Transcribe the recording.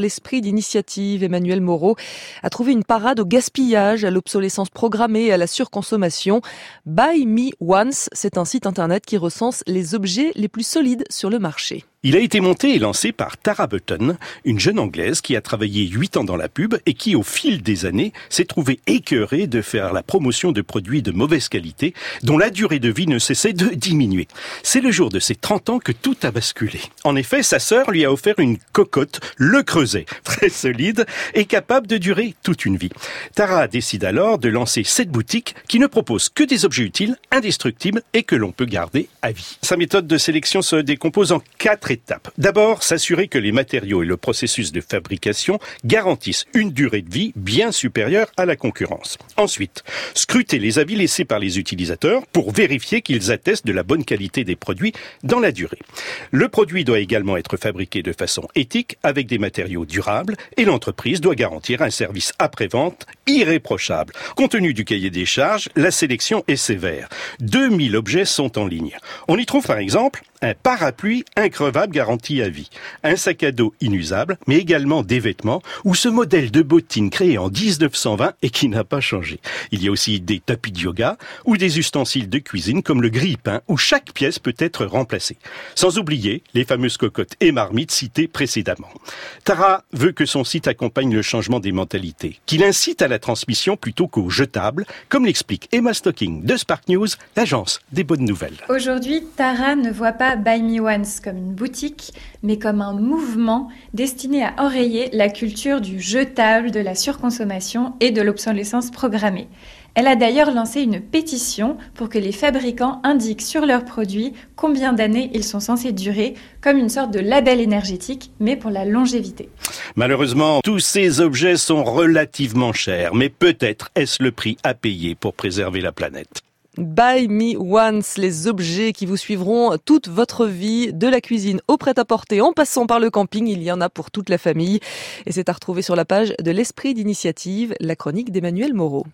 L'esprit d'initiative, Emmanuel Moreau, a trouvé une parade au gaspillage, à l'obsolescence programmée et à la surconsommation. Buy Me Once, c'est un site internet qui recense les objets les plus solides sur le marché. Il a été monté et lancé par Tara Button, une jeune anglaise qui a travaillé 8 ans dans la pub et qui, au fil des années, s'est trouvée écœurée de faire la promotion de produits de mauvaise qualité dont la durée de vie ne cessait de diminuer. C'est le jour de ses 30 ans que tout a basculé. En effet, sa sœur lui a offert une cocotte, le creuset, très solide et capable de durer toute une vie. Tara décide alors de lancer cette boutique qui ne propose que des objets utiles, indestructibles et que l'on peut garder à vie. Sa méthode de sélection se décompose en quatre D'abord, s'assurer que les matériaux et le processus de fabrication garantissent une durée de vie bien supérieure à la concurrence. Ensuite, scruter les avis laissés par les utilisateurs pour vérifier qu'ils attestent de la bonne qualité des produits dans la durée. Le produit doit également être fabriqué de façon éthique avec des matériaux durables et l'entreprise doit garantir un service après-vente irréprochable. Compte tenu du cahier des charges, la sélection est sévère. 2000 objets sont en ligne. On y trouve par exemple un parapluie increvable garanti à vie, un sac à dos inusable, mais également des vêtements ou ce modèle de bottine créé en 1920 et qui n'a pas changé. Il y a aussi des tapis de yoga ou des ustensiles de cuisine comme le grille-pain où chaque pièce peut être remplacée. Sans oublier les fameuses cocottes et marmites citées précédemment. Tara veut que son site accompagne le changement des mentalités, qu'il incite à la transmission plutôt qu'au jetable, comme l'explique Emma Stocking de Spark News, l'agence des bonnes nouvelles. Aujourd'hui, Tara ne voit pas Buy Me Once comme une mais comme un mouvement destiné à enrayer la culture du jetable, de la surconsommation et de l'obsolescence programmée. Elle a d'ailleurs lancé une pétition pour que les fabricants indiquent sur leurs produits combien d'années ils sont censés durer, comme une sorte de label énergétique, mais pour la longévité. Malheureusement, tous ces objets sont relativement chers, mais peut-être est-ce le prix à payer pour préserver la planète? Buy Me Once, les objets qui vous suivront toute votre vie, de la cuisine au prêt-à-porter en passant par le camping, il y en a pour toute la famille. Et c'est à retrouver sur la page de l'Esprit d'initiative, la chronique d'Emmanuel Moreau.